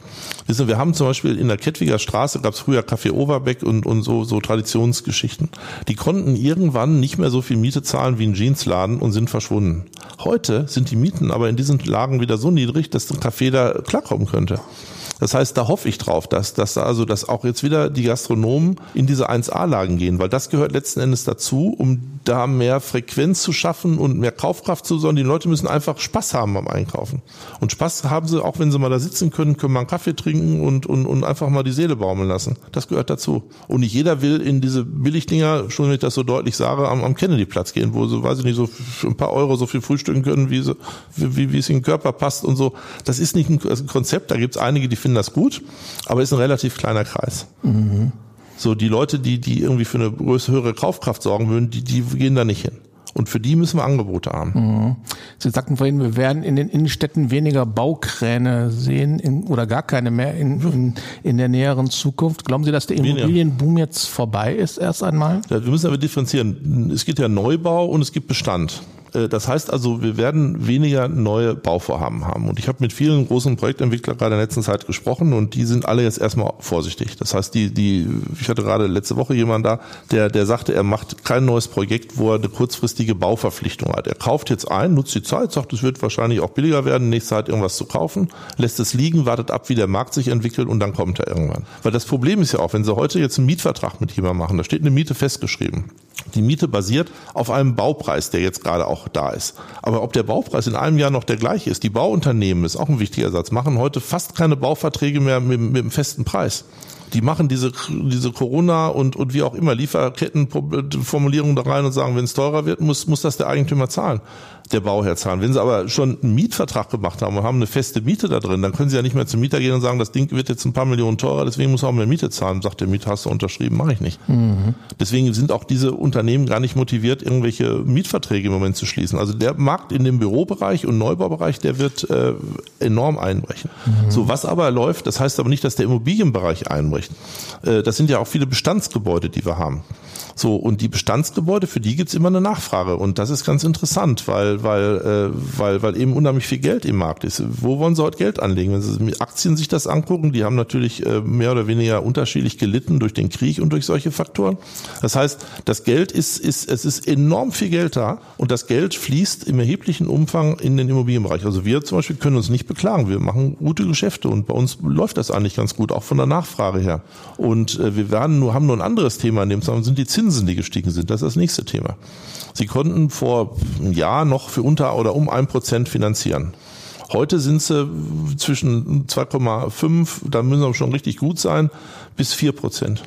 Wissen, wir haben zum Beispiel in der Kettwiger Straße gab's früher Café Overbeck und, und so, so Traditionsgeschichten. Die konnten irgendwann nicht mehr so viel Miete zahlen wie ein Jeansladen und sind verschwunden. Heute sind die Mieten aber in diesen Lagen wieder so niedrig, dass ein Café da klarkommen könnte. Das heißt, da hoffe ich drauf, dass, dass also, dass auch jetzt wieder die Gastronomen in diese 1A-Lagen gehen, weil das gehört letzten Endes dazu, um da mehr Frequenz zu schaffen und mehr Kaufkraft zu sondern die Leute müssen einfach Spaß haben beim Einkaufen. Und Spaß haben sie, auch wenn sie mal da sitzen können, können mal einen Kaffee trinken und, und, und einfach mal die Seele baumeln lassen. Das gehört dazu. Und nicht jeder will in diese Billigdinger, schon wenn ich das so deutlich sage, am, am Kennedy-Platz gehen, wo sie, weiß ich nicht, so ein paar Euro so viel frühstücken können, wie, sie, wie, wie es in den Körper passt und so. Das ist nicht ein, ein Konzept, da gibt es einige, die finden finden das gut, aber ist ein relativ kleiner Kreis. Mhm. So, die Leute, die, die irgendwie für eine größere Kaufkraft sorgen würden, die, die gehen da nicht hin. Und für die müssen wir Angebote haben. Mhm. Sie sagten vorhin, wir werden in den Innenstädten weniger Baukräne sehen in, oder gar keine mehr in, in, in der näheren Zukunft. Glauben Sie, dass der Immobilienboom jetzt vorbei ist erst einmal? Ja, wir müssen aber differenzieren. Es gibt ja Neubau und es gibt Bestand. Äh, das heißt also, wir werden weniger neue Bauvorhaben haben. Und ich habe mit vielen großen Projektentwicklern gerade in der letzten Zeit gesprochen und die sind alle jetzt erstmal vorsichtig. Das heißt, die, die, ich hatte gerade letzte Woche jemanden da, der, der sagte, er macht kein neues Projekt, wo er eine kurzfristige Bauverpflichtung hat. Er kauft jetzt ein, nutzt die Zeit, sagt, es wird wahrscheinlich auch billiger werden, nächste Zeit irgendwas zu kaufen, lässt es liegen, wartet ab, wie der Markt sich entwickelt und dann kommt er irgendwann. Weil das Problem ist ja auch, wenn Sie heute jetzt einen Mietvertrag mit jemandem machen, da steht eine Miete festgeschrieben. Die Miete basiert auf einem Baupreis, der jetzt gerade auch da ist. Aber ob der Baupreis in einem Jahr noch der gleiche ist, die Bauunternehmen, ist auch ein wichtiger Satz, machen heute fast keine Bauverträge mehr mit, mit einem festen Preis die machen diese, diese Corona und, und wie auch immer Lieferkettenformulierungen da rein und sagen, wenn es teurer wird, muss, muss das der Eigentümer zahlen der Bauherr zahlen. Wenn Sie aber schon einen Mietvertrag gemacht haben und haben eine feste Miete da drin, dann können Sie ja nicht mehr zum Mieter gehen und sagen, das Ding wird jetzt ein paar Millionen teurer, deswegen muss auch mehr Miete zahlen. Sagt der Mieter, hast du unterschrieben, mache ich nicht. Mhm. Deswegen sind auch diese Unternehmen gar nicht motiviert, irgendwelche Mietverträge im Moment zu schließen. Also der Markt in dem Bürobereich und Neubaubereich, der wird äh, enorm einbrechen. Mhm. So, was aber läuft, das heißt aber nicht, dass der Immobilienbereich einbricht. Äh, das sind ja auch viele Bestandsgebäude, die wir haben. So, und die Bestandsgebäude, für die gibt's immer eine Nachfrage. Und das ist ganz interessant, weil, weil, äh, weil, weil eben unheimlich viel Geld im Markt ist. Wo wollen sie heute Geld anlegen? Wenn sie mit Aktien sich das angucken, die haben natürlich äh, mehr oder weniger unterschiedlich gelitten durch den Krieg und durch solche Faktoren. Das heißt, das Geld ist, ist, es ist enorm viel Geld da und das Geld fließt im erheblichen Umfang in den Immobilienbereich. Also wir zum Beispiel können uns nicht beklagen. Wir machen gute Geschäfte und bei uns läuft das eigentlich ganz gut, auch von der Nachfrage her. Und äh, wir werden nur, haben nur ein anderes Thema in dem Zusammenhang, sind die Zinsen, die gestiegen sind. Das ist das nächste Thema. Sie konnten vor einem Jahr noch für unter oder um ein Prozent finanzieren. Heute sind sie zwischen 2,5, da müssen sie schon richtig gut sein, bis 4 Prozent.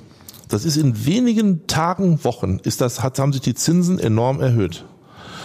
Das ist in wenigen Tagen, Wochen, ist das, hat, haben sich die Zinsen enorm erhöht.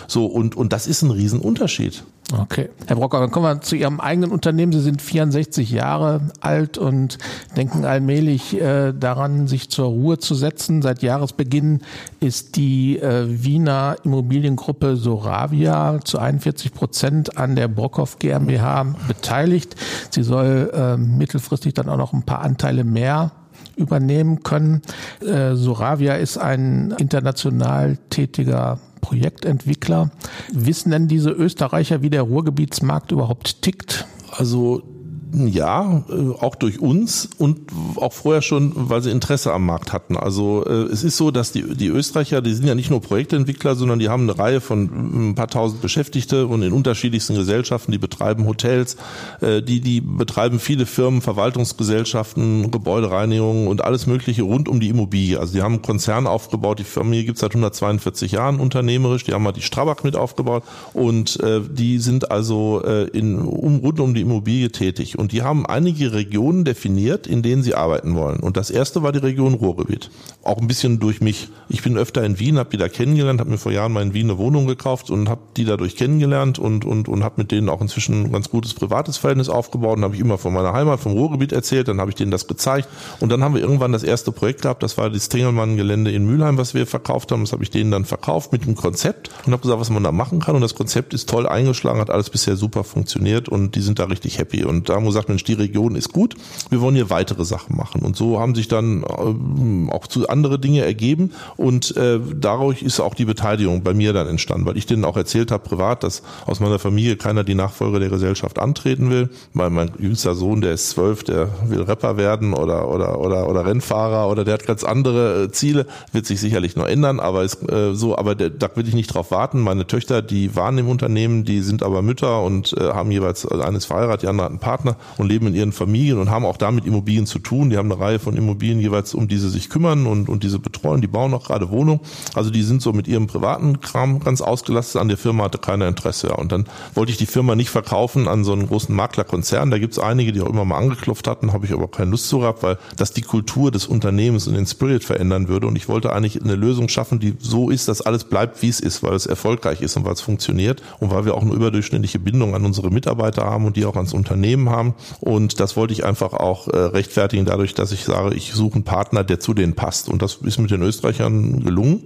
So, und, und das ist ein Riesenunterschied. Okay. Herr Brocker, dann kommen wir zu Ihrem eigenen Unternehmen. Sie sind 64 Jahre alt und denken allmählich äh, daran, sich zur Ruhe zu setzen. Seit Jahresbeginn ist die äh, Wiener Immobiliengruppe Soravia zu 41 Prozent an der Brockhoff GmbH beteiligt. Sie soll äh, mittelfristig dann auch noch ein paar Anteile mehr übernehmen können. Äh, Soravia ist ein international tätiger Projektentwickler. Wissen denn diese Österreicher, wie der Ruhrgebietsmarkt überhaupt tickt? Also Ja, äh, auch durch uns und auch vorher schon, weil sie Interesse am Markt hatten. Also äh, es ist so, dass die, die Österreicher, die sind ja nicht nur Projektentwickler, sondern die haben eine Reihe von ein paar tausend Beschäftigte und in unterschiedlichsten Gesellschaften, die betreiben Hotels, äh, die, die betreiben viele Firmen, Verwaltungsgesellschaften, Gebäudereinigung und alles Mögliche rund um die Immobilie. Also die haben einen Konzern aufgebaut, die Familie gibt es seit 142 Jahren unternehmerisch, die haben mal die Strabag mit aufgebaut und äh, die sind also äh, in, um, rund um die Immobilie tätig. Und die haben einige Regionen definiert, in denen sie arbeiten wollen. Und das erste war die Region Ruhrgebiet. Auch ein bisschen durch mich. Ich bin öfter in Wien, habe die da kennengelernt, habe mir vor Jahren mal in Wien eine Wohnung gekauft und habe die dadurch kennengelernt und, und, und habe mit denen auch inzwischen ein ganz gutes privates Verhältnis aufgebaut. Und habe ich immer von meiner Heimat, vom Ruhrgebiet erzählt, dann habe ich denen das gezeigt. Und dann haben wir irgendwann das erste Projekt gehabt, das war das Tingelmann-Gelände in Mülheim, was wir verkauft haben. Das habe ich denen dann verkauft mit dem Konzept und habe gesagt, was man da machen kann. Und das Konzept ist toll eingeschlagen, hat alles bisher super funktioniert und die sind da richtig happy. Und da haben wir gesagt, Mensch, die Region ist gut, wir wollen hier weitere Sachen machen. Und so haben sich dann äh, auch zu andere Dinge ergeben und äh, dadurch ist auch die Beteiligung bei mir dann entstanden, weil ich denen auch erzählt habe privat, dass aus meiner Familie keiner die Nachfolge der Gesellschaft antreten will, weil mein jüngster Sohn, der ist zwölf, der will Rapper werden oder oder oder oder Rennfahrer oder der hat ganz andere äh, Ziele, wird sich sicherlich noch ändern, aber ist äh, so, aber der, da will ich nicht drauf warten. Meine Töchter, die waren im Unternehmen, die sind aber Mütter und äh, haben jeweils also eines verheiratet, die andere hat einen Partner und leben in ihren Familien und haben auch damit Immobilien zu tun. Die haben eine Reihe von Immobilien jeweils, um die sie sich kümmern und, und diese betreuen. Die bauen auch gerade Wohnungen. Also die sind so mit ihrem privaten Kram ganz ausgelastet. An der Firma hatte keiner Interesse. Ja. Und dann wollte ich die Firma nicht verkaufen an so einen großen Maklerkonzern. Da gibt es einige, die auch immer mal angeklopft hatten, habe ich aber keine Lust zu gehabt, weil das die Kultur des Unternehmens und den Spirit verändern würde. Und ich wollte eigentlich eine Lösung schaffen, die so ist, dass alles bleibt, wie es ist, weil es erfolgreich ist und weil es funktioniert und weil wir auch eine überdurchschnittliche Bindung an unsere Mitarbeiter haben und die auch ans Unternehmen haben. Und das wollte ich einfach auch äh, rechtfertigen dadurch, dass ich sage, ich suche einen Partner, der zu denen passt. Und das ist mit den Österreichern gelungen.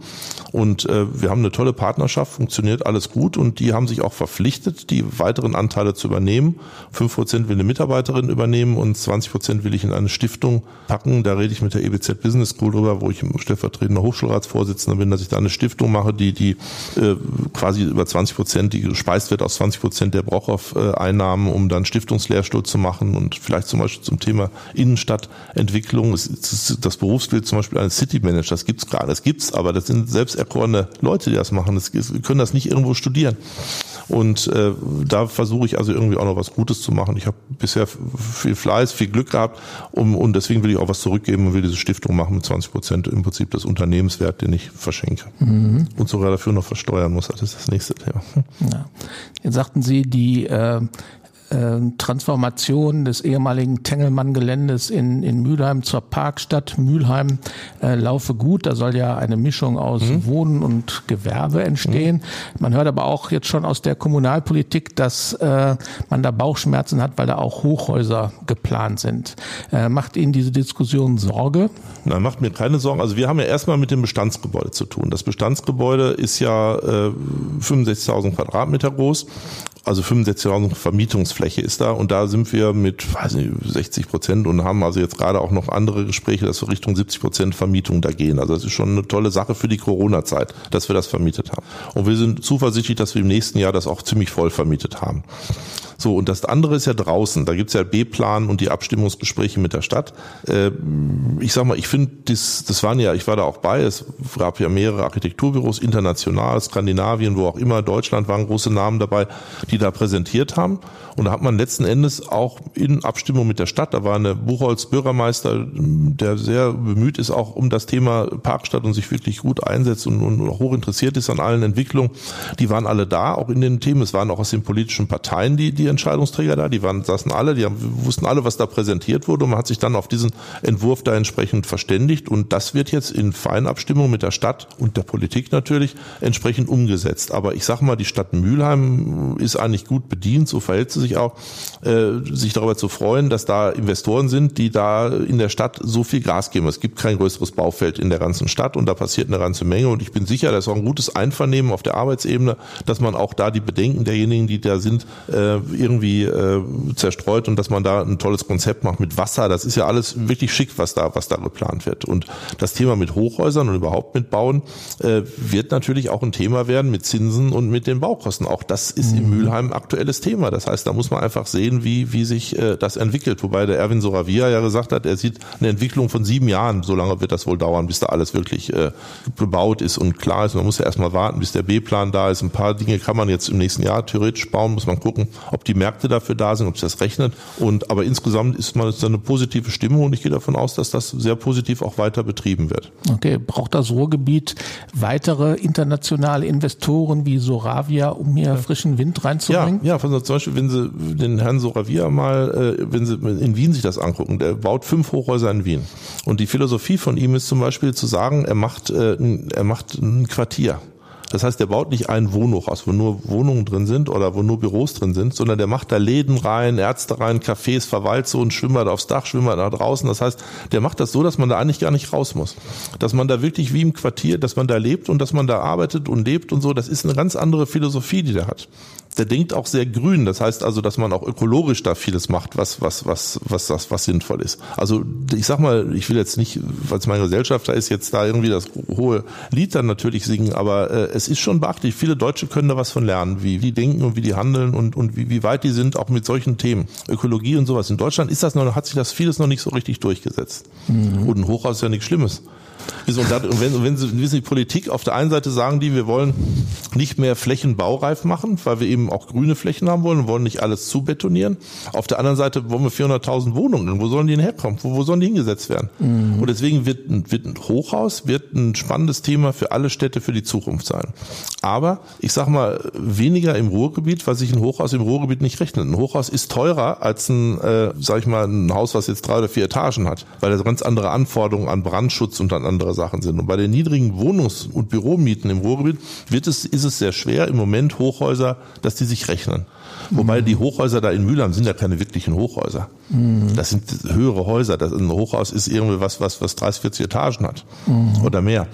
Und äh, wir haben eine tolle Partnerschaft, funktioniert alles gut. Und die haben sich auch verpflichtet, die weiteren Anteile zu übernehmen. Fünf Prozent will eine Mitarbeiterin übernehmen und 20 Prozent will ich in eine Stiftung packen. Da rede ich mit der EBZ Business School drüber, wo ich stellvertretender Hochschulratsvorsitzender bin, dass ich da eine Stiftung mache, die, die äh, quasi über 20 Prozent, die gespeist wird aus 20 Prozent der Brochoff-Einnahmen, um dann Stiftungslehrstuhl zu machen und vielleicht zum Beispiel zum Thema Innenstadtentwicklung. Das Berufsbild zum Beispiel eines City Manager, das gibt's gerade, das gibt's, aber das sind selbst erkorene Leute, die das machen. Das können das nicht irgendwo studieren. Und äh, da versuche ich also irgendwie auch noch was Gutes zu machen. Ich habe bisher viel Fleiß, viel Glück gehabt um, und deswegen will ich auch was zurückgeben und will diese Stiftung machen mit 20 Prozent im Prinzip des Unternehmenswert, den ich verschenke. Mhm. Und sogar dafür noch versteuern muss. Das ist das nächste Thema. Ja. Jetzt sagten Sie, die äh, äh, Transformation des ehemaligen Tengelmann-Geländes in, in Mülheim zur Parkstadt Mülheim äh, laufe gut. Da soll ja eine Mischung aus mhm. Wohnen und Gewerbe entstehen. Mhm. Man hört aber auch jetzt schon aus der Kommunalpolitik, dass äh, man da Bauchschmerzen hat, weil da auch Hochhäuser geplant sind. Äh, macht Ihnen diese Diskussion Sorge? Nein, macht mir keine Sorgen. Also wir haben ja erstmal mit dem Bestandsgebäude zu tun. Das Bestandsgebäude ist ja äh, 65.000 Quadratmeter groß also 65.000 Vermietungsfläche ist da und da sind wir mit weiß nicht, 60 Prozent und haben also jetzt gerade auch noch andere Gespräche, dass wir Richtung 70 Prozent Vermietung da gehen. Also das ist schon eine tolle Sache für die Corona-Zeit, dass wir das vermietet haben. Und wir sind zuversichtlich, dass wir im nächsten Jahr das auch ziemlich voll vermietet haben. So, und das andere ist ja draußen. Da gibt's ja B-Plan und die Abstimmungsgespräche mit der Stadt. Äh, ich sag mal, ich finde, das, das waren ja, ich war da auch bei, es gab ja mehrere Architekturbüros, international, Skandinavien, wo auch immer, Deutschland waren große Namen dabei, die da präsentiert haben. Und da hat man letzten Endes auch in Abstimmung mit der Stadt, da war eine Buchholz-Bürgermeister, der sehr bemüht ist auch um das Thema Parkstadt und sich wirklich gut einsetzt und, und hoch interessiert ist an allen Entwicklungen. Die waren alle da, auch in den Themen. Es waren auch aus den politischen Parteien die, die Entscheidungsträger da, die waren, saßen alle, die haben, wussten alle, was da präsentiert wurde und man hat sich dann auf diesen Entwurf da entsprechend verständigt und das wird jetzt in Feinabstimmung mit der Stadt und der Politik natürlich entsprechend umgesetzt. Aber ich sage mal, die Stadt Mülheim ist eigentlich gut bedient, so verhält sie sich auch, äh, sich darüber zu freuen, dass da Investoren sind, die da in der Stadt so viel Gas geben. Es gibt kein größeres Baufeld in der ganzen Stadt und da passiert eine ganze Menge und ich bin sicher, da ist auch ein gutes Einvernehmen auf der Arbeitsebene, dass man auch da die Bedenken derjenigen, die da sind, äh, irgendwie äh, zerstreut und dass man da ein tolles Konzept macht mit Wasser. Das ist ja alles wirklich schick, was da, was da geplant wird. Und das Thema mit Hochhäusern und überhaupt mit Bauen äh, wird natürlich auch ein Thema werden mit Zinsen und mit den Baukosten. Auch das ist mhm. in Mülheim ein aktuelles Thema. Das heißt, da muss man einfach sehen, wie, wie sich äh, das entwickelt. Wobei der Erwin Soravia ja gesagt hat, er sieht eine Entwicklung von sieben Jahren. So lange wird das wohl dauern, bis da alles wirklich äh, bebaut ist und klar ist. Man muss ja erstmal warten, bis der B-Plan da ist. Ein paar Dinge kann man jetzt im nächsten Jahr theoretisch bauen, muss man gucken, ob die Märkte dafür da sind, ob sich das rechnet. Und aber insgesamt ist man eine positive Stimmung und ich gehe davon aus, dass das sehr positiv auch weiter betrieben wird. Okay, braucht das Ruhrgebiet weitere internationale Investoren wie Soravia, um hier frischen Wind reinzubringen? Ja, ja, zum Beispiel, wenn Sie den Herrn Soravia mal, äh, wenn Sie in Wien sich das angucken, der baut fünf Hochhäuser in Wien. Und die Philosophie von ihm ist zum Beispiel zu sagen, er macht, äh, er macht ein Quartier. Das heißt, der baut nicht ein Wohnhochhaus, wo nur Wohnungen drin sind oder wo nur Büros drin sind, sondern der macht da Läden rein, Ärzte rein, Cafés, Verwaltzonen, Schwimmbad aufs Dach, Schwimmbad nach draußen. Das heißt, der macht das so, dass man da eigentlich gar nicht raus muss. Dass man da wirklich wie im Quartier, dass man da lebt und dass man da arbeitet und lebt und so. Das ist eine ganz andere Philosophie, die der hat der denkt auch sehr grün. Das heißt also, dass man auch ökologisch da vieles macht, was, was, was, was, was, was sinnvoll ist. Also ich sag mal, ich will jetzt nicht, weil es mein Gesellschafter ist, jetzt da irgendwie das hohe Lied dann natürlich singen, aber äh, es ist schon beachtlich. Viele Deutsche können da was von lernen, wie die denken und wie die handeln und, und wie, wie weit die sind, auch mit solchen Themen. Ökologie und sowas. In Deutschland ist das noch, hat sich das vieles noch nicht so richtig durchgesetzt. Mhm. Und ein Hochhaus ist ja nichts Schlimmes. Und wenn, wenn Sie wissen, die Politik auf der einen Seite sagen die, wir wollen nicht mehr Flächen baureif machen, weil wir eben auch grüne Flächen haben wollen und wollen nicht alles zubetonieren. Auf der anderen Seite wollen wir 400.000 Wohnungen. Wo sollen die denn herkommen? Wo, wo sollen die hingesetzt werden? Mhm. Und deswegen wird, wird ein Hochhaus wird ein spannendes Thema für alle Städte für die Zukunft sein. Aber ich sag mal, weniger im Ruhrgebiet, weil sich ein Hochhaus im Ruhrgebiet nicht rechnet. Ein Hochhaus ist teurer als ein, äh, sag ich mal, ein Haus, was jetzt drei oder vier Etagen hat, weil er ganz andere Anforderungen an Brandschutz und an andere Sachen sind. Und bei den niedrigen Wohnungs- und Büromieten im Ruhrgebiet wird es, ist es sehr schwer im Moment Hochhäuser, dass die sich rechnen. Wobei die Hochhäuser da in Mülheim sind ja keine wirklichen Hochhäuser. Mhm. Das sind höhere Häuser. Das, ein Hochhaus ist irgendwie was, was, was 30, 40 Etagen hat. Mhm. Oder mehr.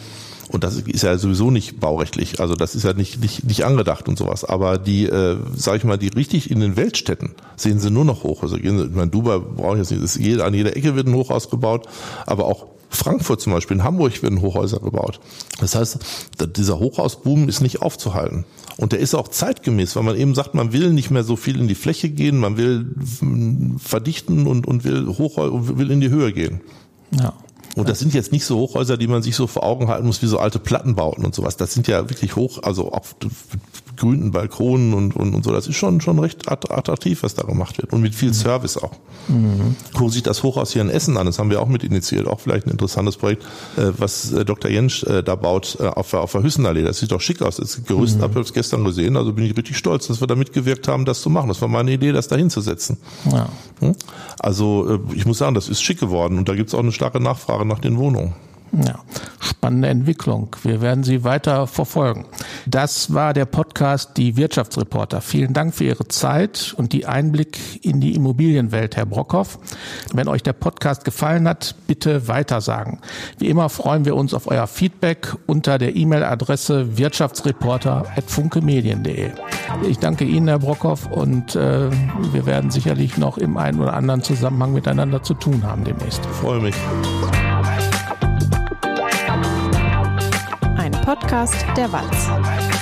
Und das ist ja sowieso nicht baurechtlich. Also das ist ja nicht, nicht, nicht angedacht und sowas. Aber die, äh, sag ich mal, die richtig in den Weltstädten sehen sie nur noch Hochhäuser. Ich meine, Dubai brauche ich jetzt nicht. An jeder Ecke wird ein Hochhaus gebaut. Aber auch Frankfurt zum Beispiel, in Hamburg werden Hochhäuser gebaut. Das heißt, dieser Hochhausboom ist nicht aufzuhalten. Und der ist auch zeitgemäß, weil man eben sagt, man will nicht mehr so viel in die Fläche gehen, man will verdichten und, und will, hoch, will in die Höhe gehen. Ja. Und das sind jetzt nicht so Hochhäuser, die man sich so vor Augen halten muss wie so alte Plattenbauten und sowas. Das sind ja wirklich hoch, also auf grünen Balkonen und, und, und so. Das ist schon, schon recht attraktiv, was da gemacht wird. Und mit viel Service auch. Mhm. Gucken sich das Hochhaus hier in Essen an. Das haben wir auch mit initiiert. Auch vielleicht ein interessantes Projekt, äh, was äh, Dr. Jensch äh, da baut auf, auf der Hüssenallee. Das sieht doch schick aus. Das Gerüst mhm. habe ich gestern gesehen. Also bin ich richtig stolz, dass wir da mitgewirkt haben, das zu machen. Das war meine Idee, das da hinzusetzen. Ja. Hm? Also ich muss sagen, das ist schick geworden. Und da gibt es auch eine starke Nachfrage nach den Wohnungen. Ja, spannende Entwicklung. Wir werden sie weiter verfolgen. Das war der Podcast Die Wirtschaftsreporter. Vielen Dank für Ihre Zeit und die Einblick in die Immobilienwelt, Herr Brockhoff. Wenn euch der Podcast gefallen hat, bitte weitersagen. Wie immer freuen wir uns auf euer Feedback unter der E-Mail-Adresse wirtschaftsreporter.funkemedien.de. Ich danke Ihnen, Herr Brockhoff, und äh, wir werden sicherlich noch im einen oder anderen Zusammenhang miteinander zu tun haben demnächst. Ich freue mich. Podcast der Walz.